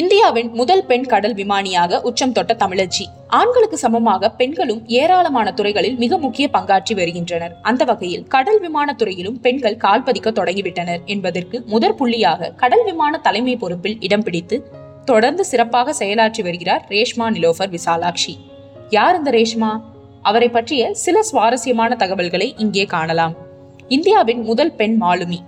இந்தியாவின் முதல் பெண் கடல் விமானியாக உச்சம் தொட்ட தமிழச்சி ஆண்களுக்கு சமமாக பெண்களும் ஏராளமான துறைகளில் மிக முக்கிய பங்காற்றி வருகின்றனர். அந்த வகையில் கடல் விமான துறையிலும் பெண்கள் கால்பதிக்க தொடங்கிவிட்டனர் என்பதற்கு முதற் புள்ளியாக கடல் விமான தலைமை பொறுப்பில் இடம் பிடித்து தொடர்ந்து சிறப்பாக செயலாற்றி வருகிறார் ரேஷ்மா நிலோஃபர் விசாலாட்சி. யார் இந்த ரேஷ்மா? அவரை பற்றிய சில சுவாரஸ்யமான தகவல்களை இங்கே காணலாம். இந்தியாவின் முதல் பெண் மாலுமி.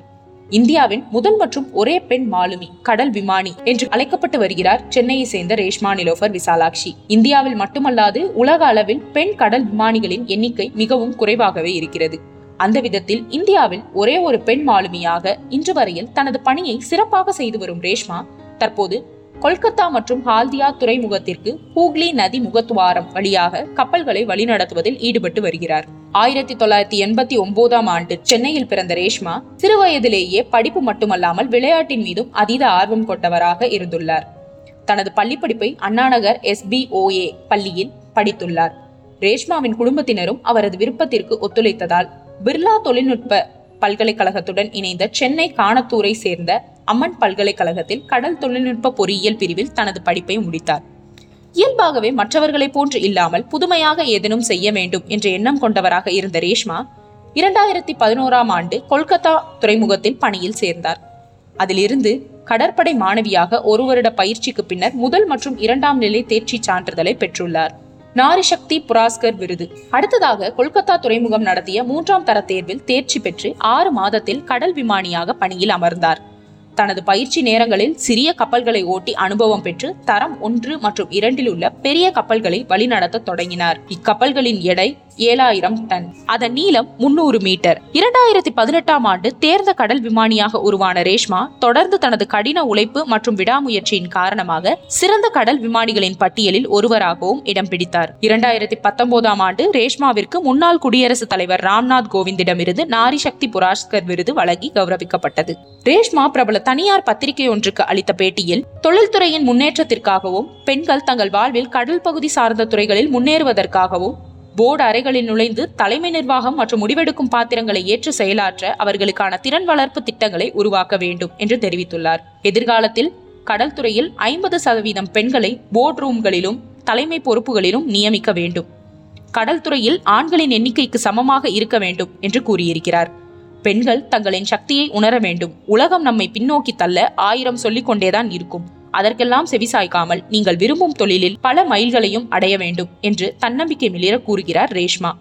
இந்தியாவின் முதல் மற்றும் ஒரே பெண் மாலுமி கடல் விமானி என்று அழைக்கப்பட்டு வருகிறார் சென்னையை சேர்ந்த ரேஷ்மா நிலோஃபர் விசாலாட்சி. இந்தியாவில் மட்டுமல்லாது உலக அளவில் பெண் கடல் விமானிகளின் எண்ணிக்கை மிகவும் குறைவாகவே இருக்கிறது. அந்த விதத்தில் இந்தியாவில் ஒரே ஒரு பெண் மாலுமியாக இன்று வரையில் தனது பணியை சிறப்பாக செய்து வரும் ரேஷ்மா தற்போது கொல்கத்தா மற்றும் ஹால்தியா துறைமுகத்திற்கு ஹூக்லி நதி முகத்துவாரம் வழியாக கப்பல்களை வழிநடத்துவதில் ஈடுபட்டு வருகிறார். ஆயிரத்தி தொள்ளாயிரத்தி எண்பத்தி ஒன்பதாம் ஆண்டு சென்னையில் பிறந்த ரேஷ்மா சிறு வயதிலேயே படிப்பு மட்டுமல்லாமல் விளையாட்டின் மீதும் அதீத ஆர்வம் கொண்டவராக இருந்துள்ளார். தனது பள்ளிப்படிப்பை அண்ணாநகர் எஸ்பிஓஏ பள்ளியில் படித்துள்ளார். ரேஷ்மாவின் குடும்பத்தினரும் அவரது விருப்பத்திற்கு ஒத்துழைத்ததால் பிர்லா தொழில்நுட்ப பல்கலைக்கழகத்துடன் இணைந்த சென்னை காணத்தூரை சேர்ந்த அம்மன் பல்கலைக்கழகத்தில் கடல் தொழில்நுட்ப பொறியியல் பிரிவில் தனது படிப்பை முடித்தார். இயல்பாகவே மற்றவர்களைப் போன்று இல்லாமல் புதுமையாக ஏதேனும் செய்ய வேண்டும் என்ற எண்ணம் கொண்டவராக இருந்த ரேஷ்மா இரண்டாயிரத்தி பதினோராம் ஆண்டு கொல்கத்தா துறைமுகத்தில் பணியில் சேர்ந்தார். அதிலிருந்து கடற்படை மாணவியாக ஒரு வருட பயிற்சிக்கு பின்னர் முதல் மற்றும் இரண்டாம் நிலை தேர்ச்சி சான்றிதழை பெற்றுள்ளார். நாரிசக்தி புராஸ்கர் விருது. அடுத்ததாக கொல்கத்தா துறைமுகம் நடத்திய மூன்றாம் தர தேர்வில் தேர்ச்சி பெற்று ஆறு மாதத்தில் கடல் விமானியாக பணியில் அமர்ந்தார். தனது பயிற்சி நேரங்களில் சிறிய கப்பல்களை ஓட்டி அனுபவம் பெற்று தரம் ஒன்று மற்றும் இரண்டில் உள்ள பெரிய கப்பல்களை வழிநடத்த தொடங்கினார். இக்கப்பல்களின் எடை ஏழாயிரம் டன். அதன் நீளம் முன்னூறு மீட்டர். இரண்டாயிரத்தி பதினெட்டாம் ஆண்டு தேர்ந்த கடல் விமானியாக உருவான ரேஷ்மா தொடர்ந்து தனது கடின உழைப்பு மற்றும் விடாமுயற்சியின் காரணமாக சிறந்த கடல் விமானிகளின் பட்டியலில் ஒருவராகவும் இடம் பிடித்தார். இரண்டாயிரத்தி பத்தொன்பதாம் ஆண்டு ரேஷ்மாவிற்கு முன்னாள் குடியரசுத் தலைவர் ராம்நாத் கோவிந்திடமிருந்து நாரி சக்தி புராஸ்கர் விருது வழங்கி கௌரவிக்கப்பட்டது. ரேஷ்மா பிரபல தனியார் பத்திரிகை ஒன்றுக்கு அளித்த பேட்டியில் தொழில்துறையின் முன்னேற்றத்திற்காகவும் பெண்கள் தங்கள் வாழ்வில் கடல் பகுதி சார்ந்த துறைகளில் முன்னேறுவதற்காகவும் போர்டு அறைகளில் நுழைந்து தலைமை நிர்வாகம் மற்றும் முடிவெடுக்கும் பாத்திரங்களை ஏற்று செயலாற்ற அவர்களுக்கான திறன் வளர்ப்பு திட்டங்களை உருவாக்க வேண்டும் என்று தெரிவித்துள்ளார். எதிர்காலத்தில் கடல் துறையில் ஐம்பது சதவீதம் பெண்களை போர்ட் ரூம்களிலும் தலைமை பொறுப்புகளிலும் நியமிக்க வேண்டும். கடல் துறையில் ஆண்களின் எண்ணிக்கைக்கு சமமாக இருக்க வேண்டும் என்று கூறியிருக்கிறார். பெண்கள் தங்களின் சக்தியை உணர வேண்டும். உலகம் நம்மை பின்னோக்கி தள்ள ஆயிரம் சொல்லிக்கொண்டேதான் இருக்கும். அதற்கெல்லாம் செவிசாய்க்காமல் நீங்கள் விரும்பும் தொழிலில் பல மைல்களையும் அடைய வேண்டும் என்று தன்னம்பிக்கை மிளிர கூறுகிறார் ரேஷ்மா.